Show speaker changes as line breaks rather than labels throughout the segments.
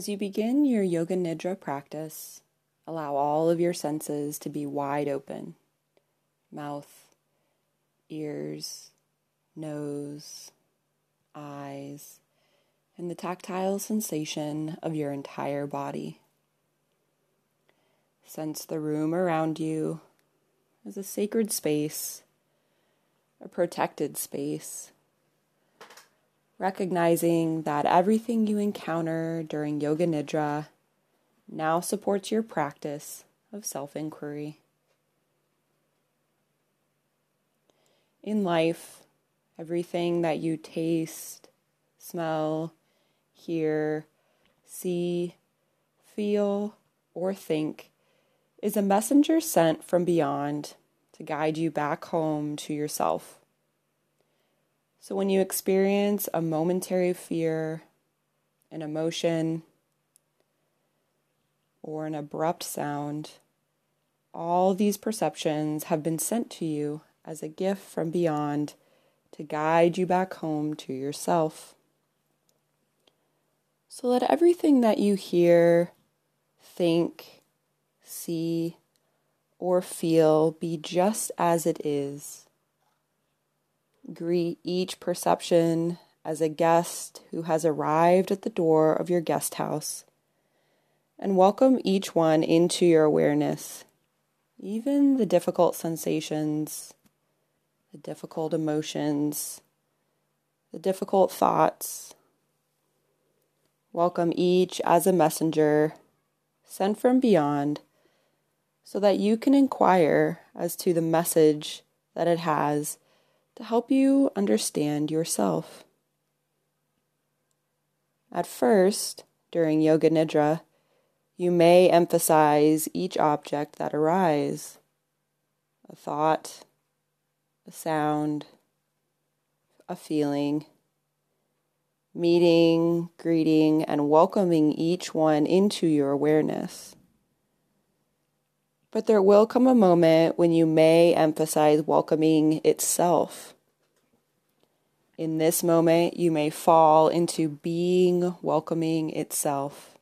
As you begin your Yoga Nidra practice, allow all of your senses to be wide open mouth, ears, nose, eyes, and the tactile sensation of your entire body. Sense the room around you as a sacred space, a protected space recognizing that everything you encounter during Yoga Nidra now supports your practice of self inquiry. In life, everything that you taste, smell, hear, see, feel, or think is a messenger sent from beyond to guide you back home to yourself. So when you experience a momentary fear, an emotion, or an abrupt sound, all these perceptions have been sent to you as a gift from beyond to guide you back home to yourself. So let everything that you hear, think, see, or feel be just as it is Greet each perception as a guest who has arrived at the door of your guest house and welcome each one into your awareness, even the difficult sensations, the difficult emotions, the difficult thoughts. Welcome each as a messenger sent from beyond so that you can inquire as to the message that it has to help you understand yourself. At first, during Yoga Nidra, you may emphasize each object that arises a thought, a sound, a feeling, meeting, greeting, and welcoming each one into your awareness. But there will come a moment when you may emphasize welcoming itself. In this moment, you may fall into being welcoming itself.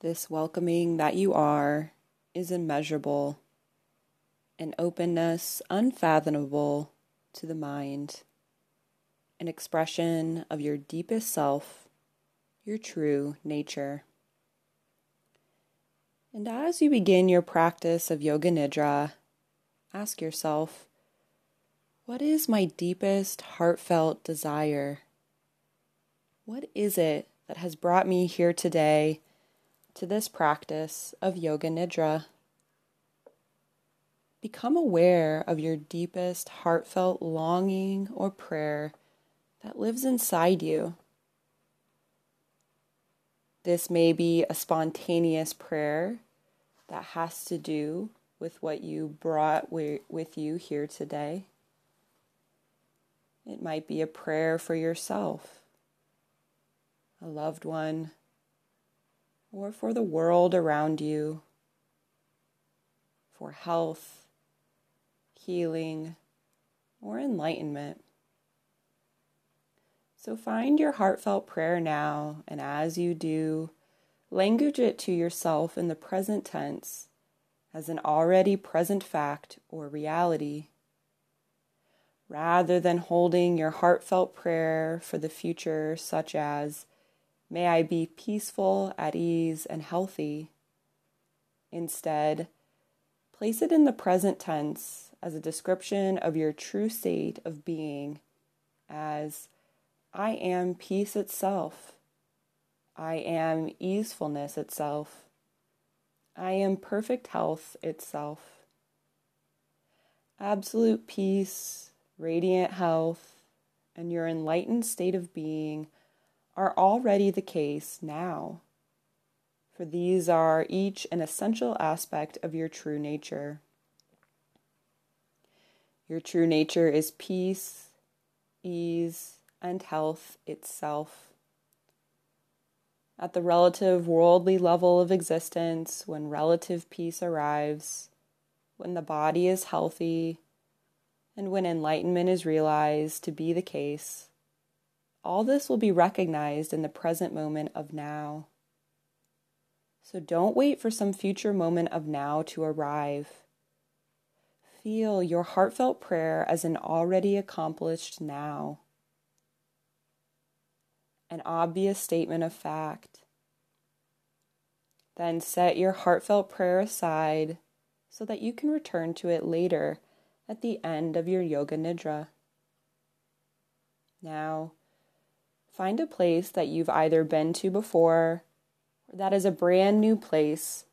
This welcoming that you are is immeasurable, an openness unfathomable to the mind, an expression of your deepest self, your true nature. And as you begin your practice of Yoga Nidra, ask yourself, what is my deepest heartfelt desire? What is it that has brought me here today to this practice of Yoga Nidra? Become aware of your deepest heartfelt longing or prayer that lives inside you. This may be a spontaneous prayer that has to do with what you brought with you here today. It might be a prayer for yourself, a loved one, or for the world around you, for health, healing, or enlightenment. So find your heartfelt prayer now, and as you do, language it to yourself in the present tense as an already present fact or reality. Rather than holding your heartfelt prayer for the future, such as, May I be peaceful, at ease, and healthy. Instead, place it in the present tense as a description of your true state of being, as I am peace itself. I am easefulness itself. I am perfect health itself. Absolute peace, radiant health, and your enlightened state of being are already the case now, for these are each an essential aspect of your true nature. Your true nature is peace, ease, and health itself. At the relative worldly level of existence, when relative peace arrives, when the body is healthy, and when enlightenment is realized to be the case, all this will be recognized in the present moment of now. So don't wait for some future moment of now to arrive. Feel your heartfelt prayer as an already accomplished now. An obvious statement of fact. Then set your heartfelt prayer aside so that you can return to it later at the end of your Yoga Nidra. Now, find a place that you've either been to before or that is a brand new place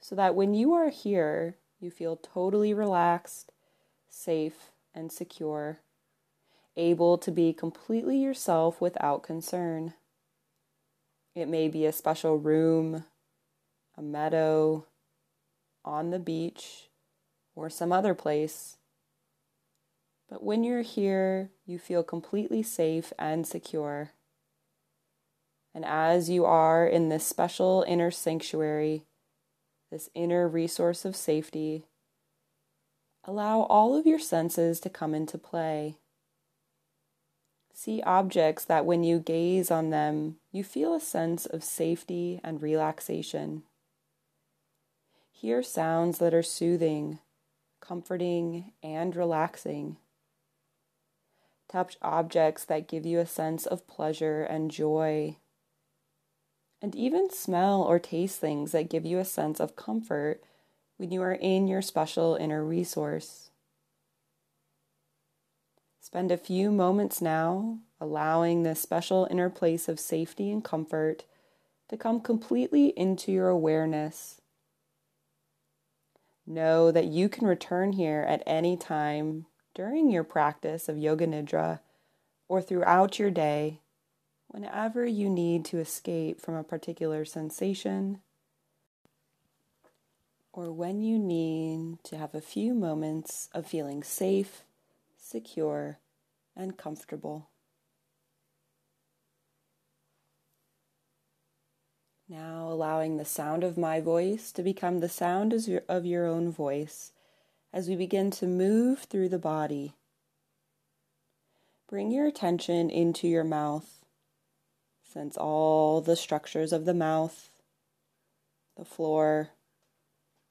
so that when you are here, you feel totally relaxed, safe, and secure, able to be completely yourself without concern. It may be a special room, a meadow, on the beach, or some other place. But when you're here, you feel completely safe and secure. And as you are in this special inner sanctuary, this inner resource of safety, allow all of your senses to come into play. See objects that when you gaze on them, you feel a sense of safety and relaxation. Hear sounds that are soothing, comforting, and relaxing. Touch objects that give you a sense of pleasure and joy. And even smell or taste things that give you a sense of comfort when you are in your special inner resource. Spend a few moments now allowing this special inner place of safety and comfort to come completely into your awareness. Know that you can return here at any time during your practice of Yoga Nidra or throughout your day whenever you need to escape from a particular sensation or when you need to have a few moments of feeling safe, secure, and comfortable. Now, allowing the sound of my voice to become the sound of your own voice as we begin to move through the body. Bring your attention into your mouth. Sense all the structures of the mouth, the floor,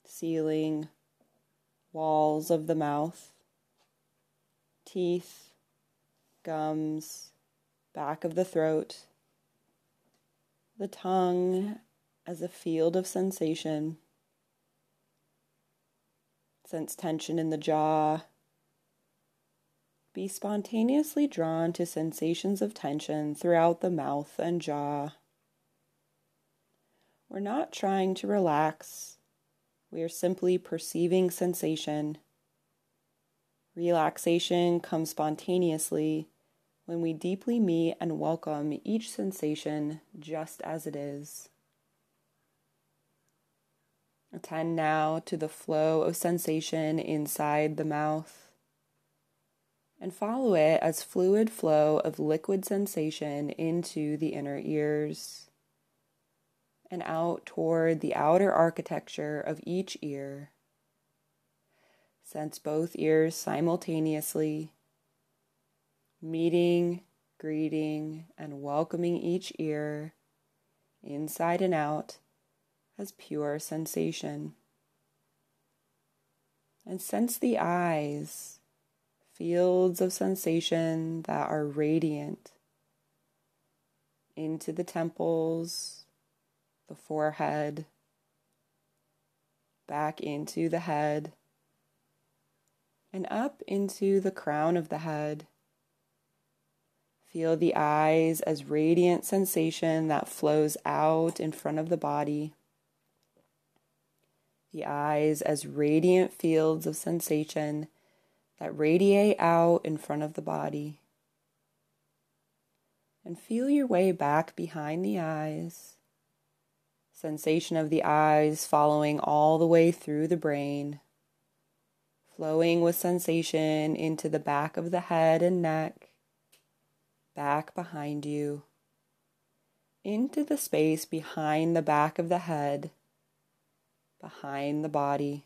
ceiling, walls of the mouth, teeth, gums, back of the throat the tongue as a field of sensation. Sense tension in the jaw. Be spontaneously drawn to sensations of tension throughout the mouth and jaw. We're not trying to relax, we are simply perceiving sensation. Relaxation comes spontaneously when we deeply meet and welcome each sensation just as it is. Attend now to the flow of sensation inside the mouth and follow it as fluid flow of liquid sensation into the inner ears and out toward the outer architecture of each ear. Sense both ears simultaneously meeting, greeting, and welcoming each ear, inside and out, as pure sensation. And sense the eyes, fields of sensation that are radiant into the temples, the forehead, back into the head, and up into the crown of the head Feel the eyes as radiant sensation that flows out in front of the body. The eyes as radiant fields of sensation that radiate out in front of the body. And feel your way back behind the eyes. Sensation of the eyes following all the way through the brain, flowing with sensation into the back of the head and neck back behind you, into the space behind the back of the head, behind the body.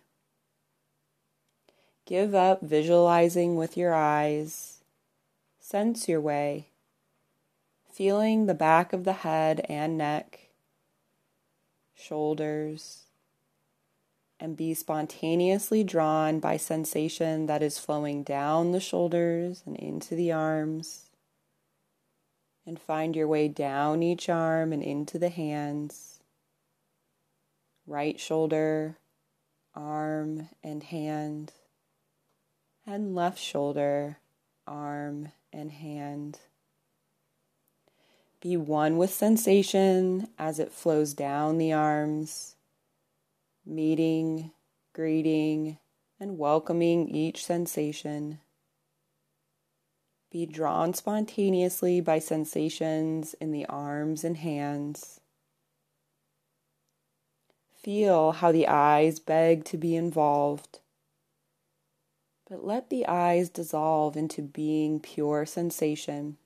Give up visualizing with your eyes. Sense your way. feeling the back of the head and neck, shoulders, and be spontaneously drawn by sensation that is flowing down the shoulders and into the arms. And find your way down each arm and into the hands. Right shoulder, arm, and hand. And left shoulder, arm, and hand. Be one with sensation as it flows down the arms meeting, greeting, and welcoming each sensation. Be drawn spontaneously by sensations in the arms and hands. Feel how the eyes beg to be involved, but let the eyes dissolve into being pure sensation.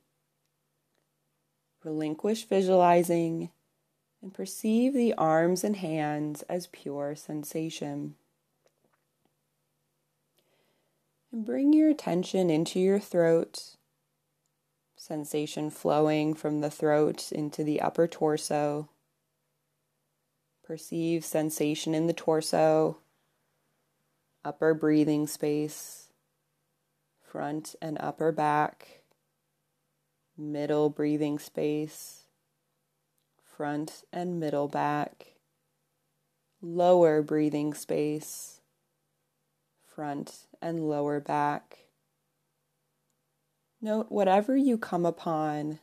Relinquish visualizing and perceive the arms and hands as pure sensation. And bring your attention into your throat, sensation flowing from the throat into the upper torso. Perceive sensation in the torso, upper breathing space, front and upper back, middle breathing space front and middle back, lower breathing space, front and lower back. Note whatever you come upon.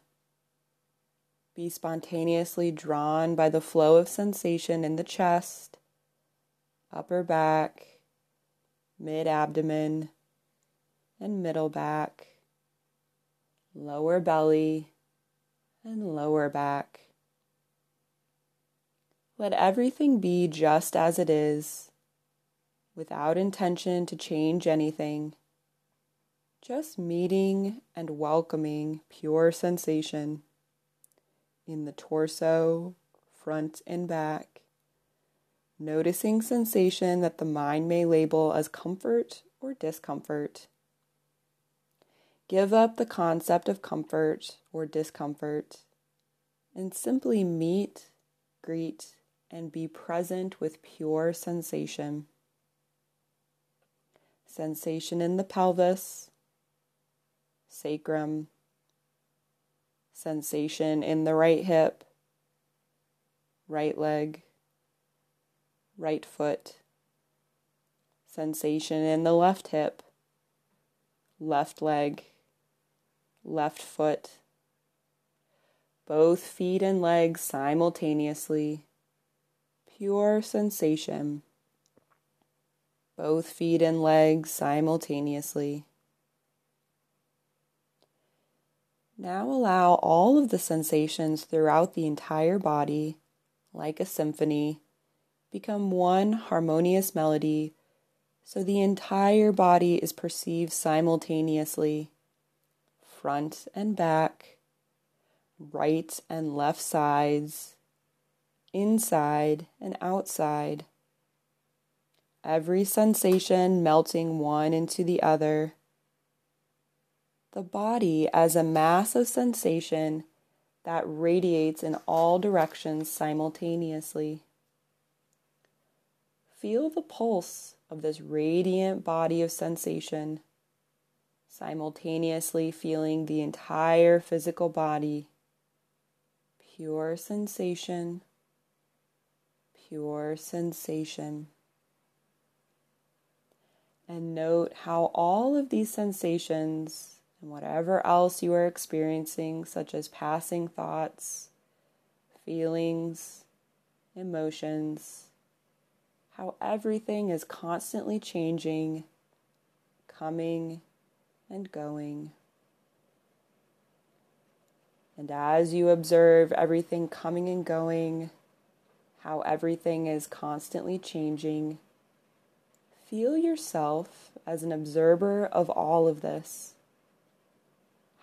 Be spontaneously drawn by the flow of sensation in the chest, upper back, mid abdomen, and middle back, lower belly, and lower back. Let everything be just as it is, without intention to change anything. Just meeting and welcoming pure sensation in the torso, front, and back. Noticing sensation that the mind may label as comfort or discomfort. Give up the concept of comfort or discomfort and simply meet, greet, and be present with pure sensation. Sensation in the pelvis, sacrum, sensation in the right hip, right leg, right foot, sensation in the left hip, left leg, left foot, both feet and legs simultaneously pure sensation, both feet and legs simultaneously. Now allow all of the sensations throughout the entire body, like a symphony, become one harmonious melody so the entire body is perceived simultaneously, front and back, right and left sides inside and outside. Every sensation melting one into the other. The body as a mass of sensation that radiates in all directions simultaneously. Feel the pulse of this radiant body of sensation, simultaneously feeling the entire physical body. Pure sensation pure sensation. And note how all of these sensations and whatever else you are experiencing, such as passing thoughts, feelings, emotions, how everything is constantly changing, coming and going. And as you observe everything coming and going, how everything is constantly changing. Feel yourself as an observer of all of this,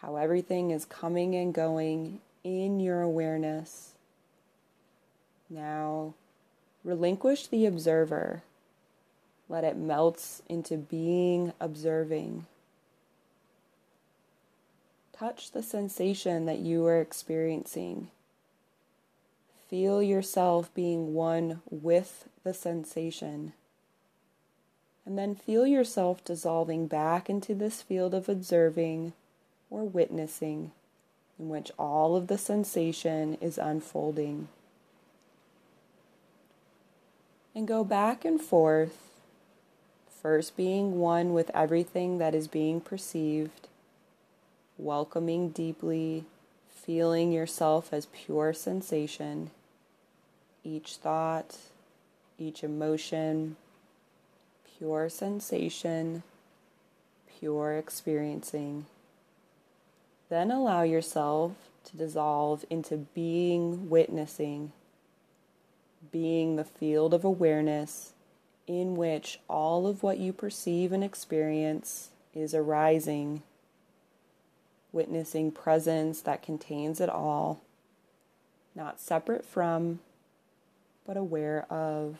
how everything is coming and going in your awareness. Now, relinquish the observer. Let it melt into being observing. Touch the sensation that you are experiencing. Feel yourself being one with the sensation. And then feel yourself dissolving back into this field of observing or witnessing in which all of the sensation is unfolding. And go back and forth, first being one with everything that is being perceived, welcoming deeply, feeling yourself as pure sensation, each thought, each emotion, pure sensation, pure experiencing. Then allow yourself to dissolve into being witnessing, being the field of awareness in which all of what you perceive and experience is arising, witnessing presence that contains it all, not separate from, but aware of.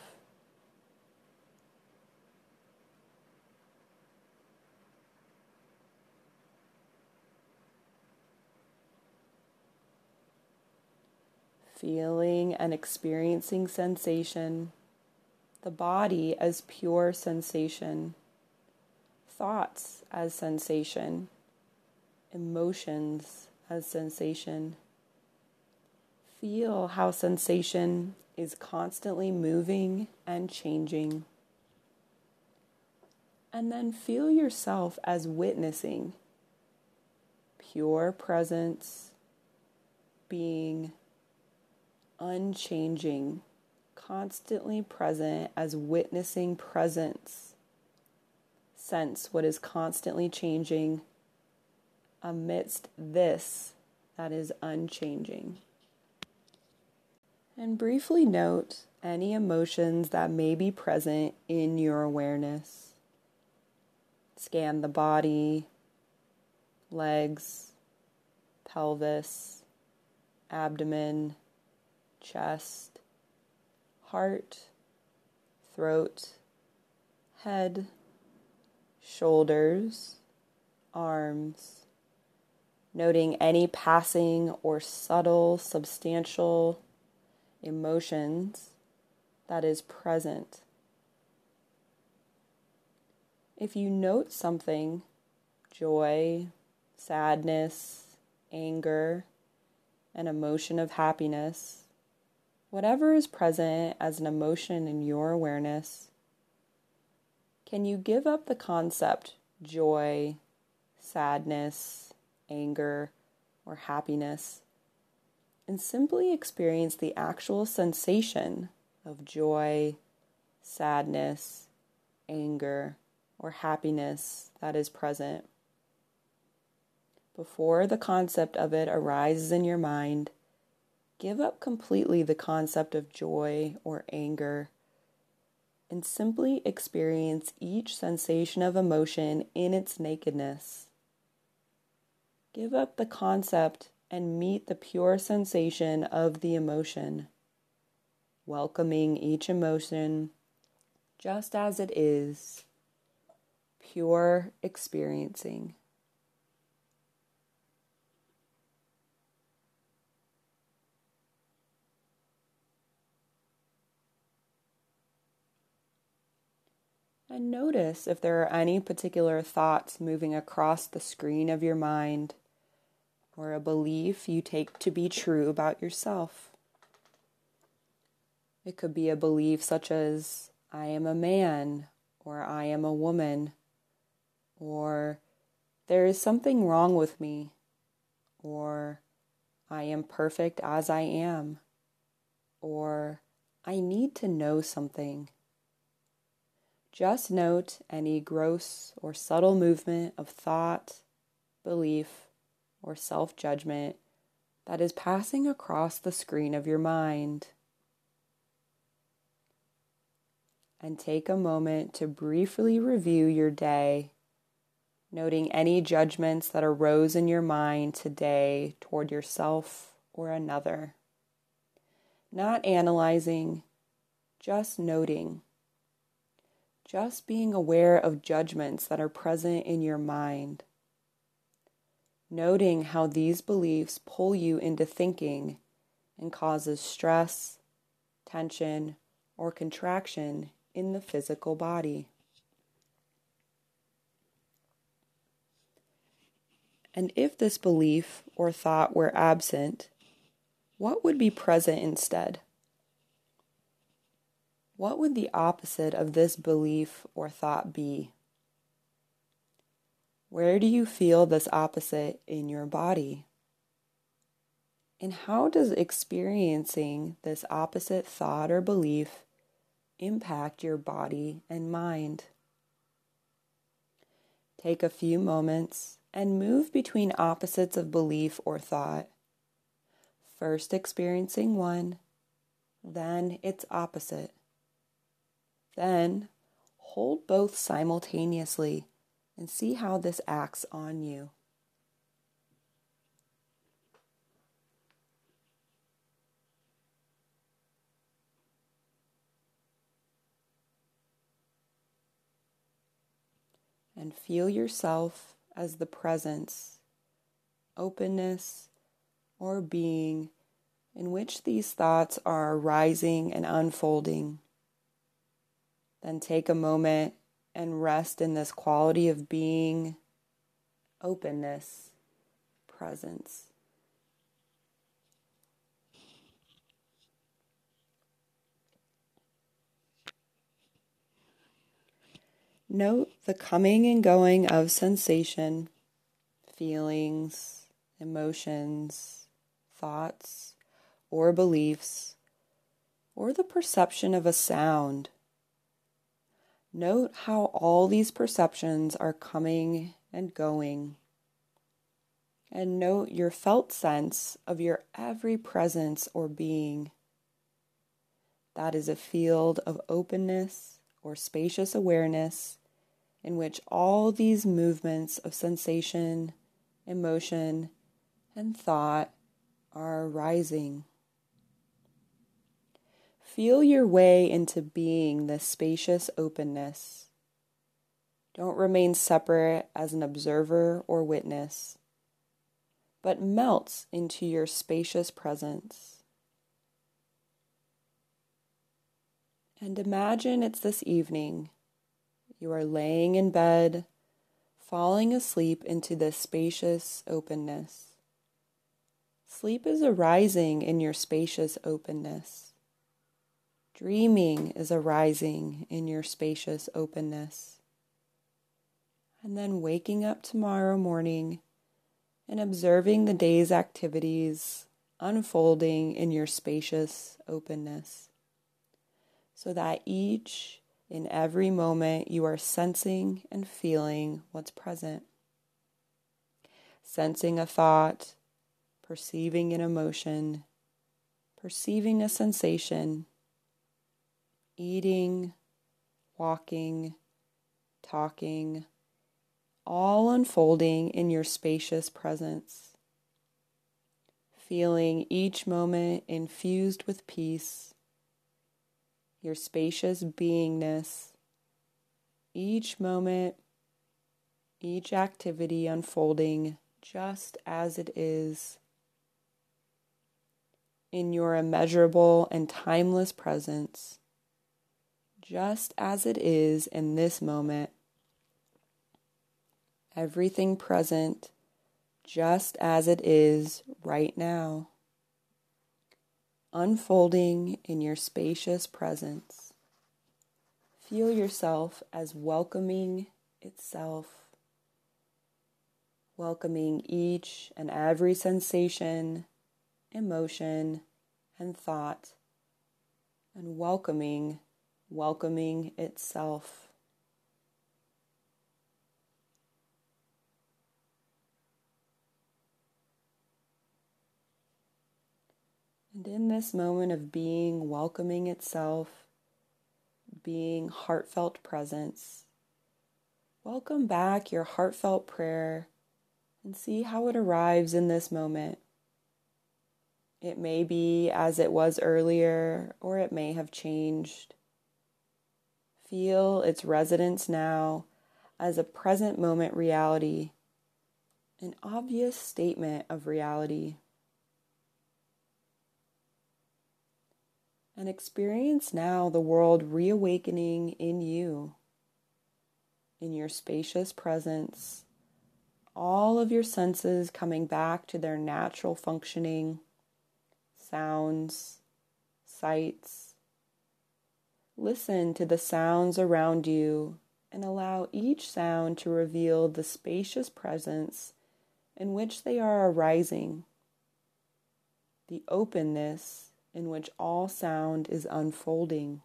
feeling and experiencing sensation, the body as pure sensation, thoughts as sensation, emotions as sensation. Feel how sensation is constantly moving and changing. And then feel yourself as witnessing pure presence, being unchanging, constantly present as witnessing presence. Sense what is constantly changing amidst this that is unchanging. And briefly note any emotions that may be present in your awareness. Scan the body, legs, pelvis, abdomen chest, heart, throat, head, shoulders, arms, noting any passing or subtle, substantial emotions that is present. If you note something, joy, sadness, anger, an emotion of happiness, whatever is present as an emotion in your awareness, can you give up the concept joy, sadness, anger, or happiness and simply experience the actual sensation of joy, sadness, anger, or happiness that is present? Before the concept of it arises in your mind, Give up completely the concept of joy or anger and simply experience each sensation of emotion in its nakedness. Give up the concept and meet the pure sensation of the emotion, welcoming each emotion just as it is, pure experiencing. And notice if there are any particular thoughts moving across the screen of your mind or a belief you take to be true about yourself. It could be a belief such as, I am a man, or I am a woman, or there is something wrong with me, or I am perfect as I am, or I need to know something. Just note any gross or subtle movement of thought, belief, or self judgment that is passing across the screen of your mind. And take a moment to briefly review your day, noting any judgments that arose in your mind today toward yourself or another. Not analyzing, just noting just being aware of judgments that are present in your mind. Noting how these beliefs pull you into thinking and causes stress, tension, or contraction in the physical body. And if this belief or thought were absent, what would be present instead? What would the opposite of this belief or thought be? Where do you feel this opposite in your body? And how does experiencing this opposite thought or belief impact your body and mind? Take a few moments and move between opposites of belief or thought. First experiencing one, then its opposite. Then hold both simultaneously and see how this acts on you. And feel yourself as the presence, openness, or being in which these thoughts are arising and unfolding. Then take a moment and rest in this quality of being, openness, presence. Note the coming and going of sensation, feelings, emotions, thoughts, or beliefs, or the perception of a sound. Note how all these perceptions are coming and going. And note your felt sense of your every presence or being. That is a field of openness or spacious awareness in which all these movements of sensation, emotion, and thought are arising. Feel your way into being this spacious openness. Don't remain separate as an observer or witness, but melt into your spacious presence. And imagine it's this evening. You are laying in bed, falling asleep into this spacious openness. Sleep is arising in your spacious openness. Dreaming is arising in your spacious openness. And then waking up tomorrow morning and observing the day's activities unfolding in your spacious openness so that each in every moment you are sensing and feeling what's present. Sensing a thought, perceiving an emotion, perceiving a sensation, eating, walking, talking, all unfolding in your spacious presence. Feeling each moment infused with peace your spacious beingness, each moment, each activity unfolding just as it is in your immeasurable and timeless presence, just as it is in this moment. Everything present, just as it is right now unfolding in your spacious presence. Feel yourself as welcoming itself, welcoming each and every sensation, emotion, and thought, and welcoming, welcoming itself. And in this moment of being welcoming itself, being heartfelt presence, welcome back your heartfelt prayer and see how it arrives in this moment. It may be as it was earlier, or it may have changed. Feel its residence now as a present moment reality an obvious statement of reality. And experience now the world reawakening in you, in your spacious presence, all of your senses coming back to their natural functioning, sounds, sights. Listen to the sounds around you and allow each sound to reveal the spacious presence in which they are arising, the openness in which all sound is unfolding.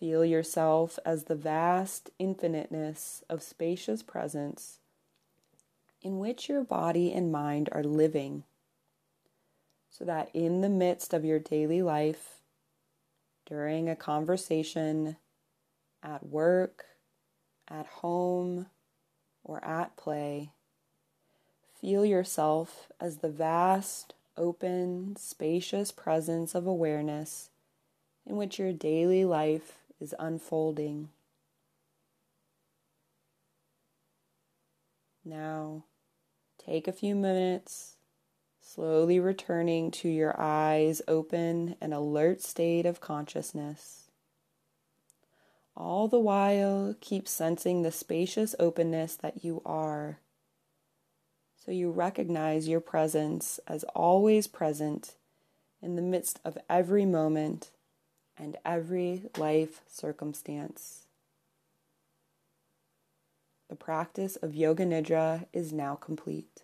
Feel yourself as the vast infiniteness of spacious presence in which your body and mind are living, so that in the midst of your daily life, during a conversation, at work, at home, or at play, feel yourself as the vast, open, spacious presence of awareness in which your daily life is unfolding. Now, take a few minutes, slowly returning to your eyes open and alert state of consciousness. All the while, keep sensing the spacious openness that you are. So you recognize your presence as always present in the midst of every moment and every life circumstance. The practice of Yoga Nidra is now complete.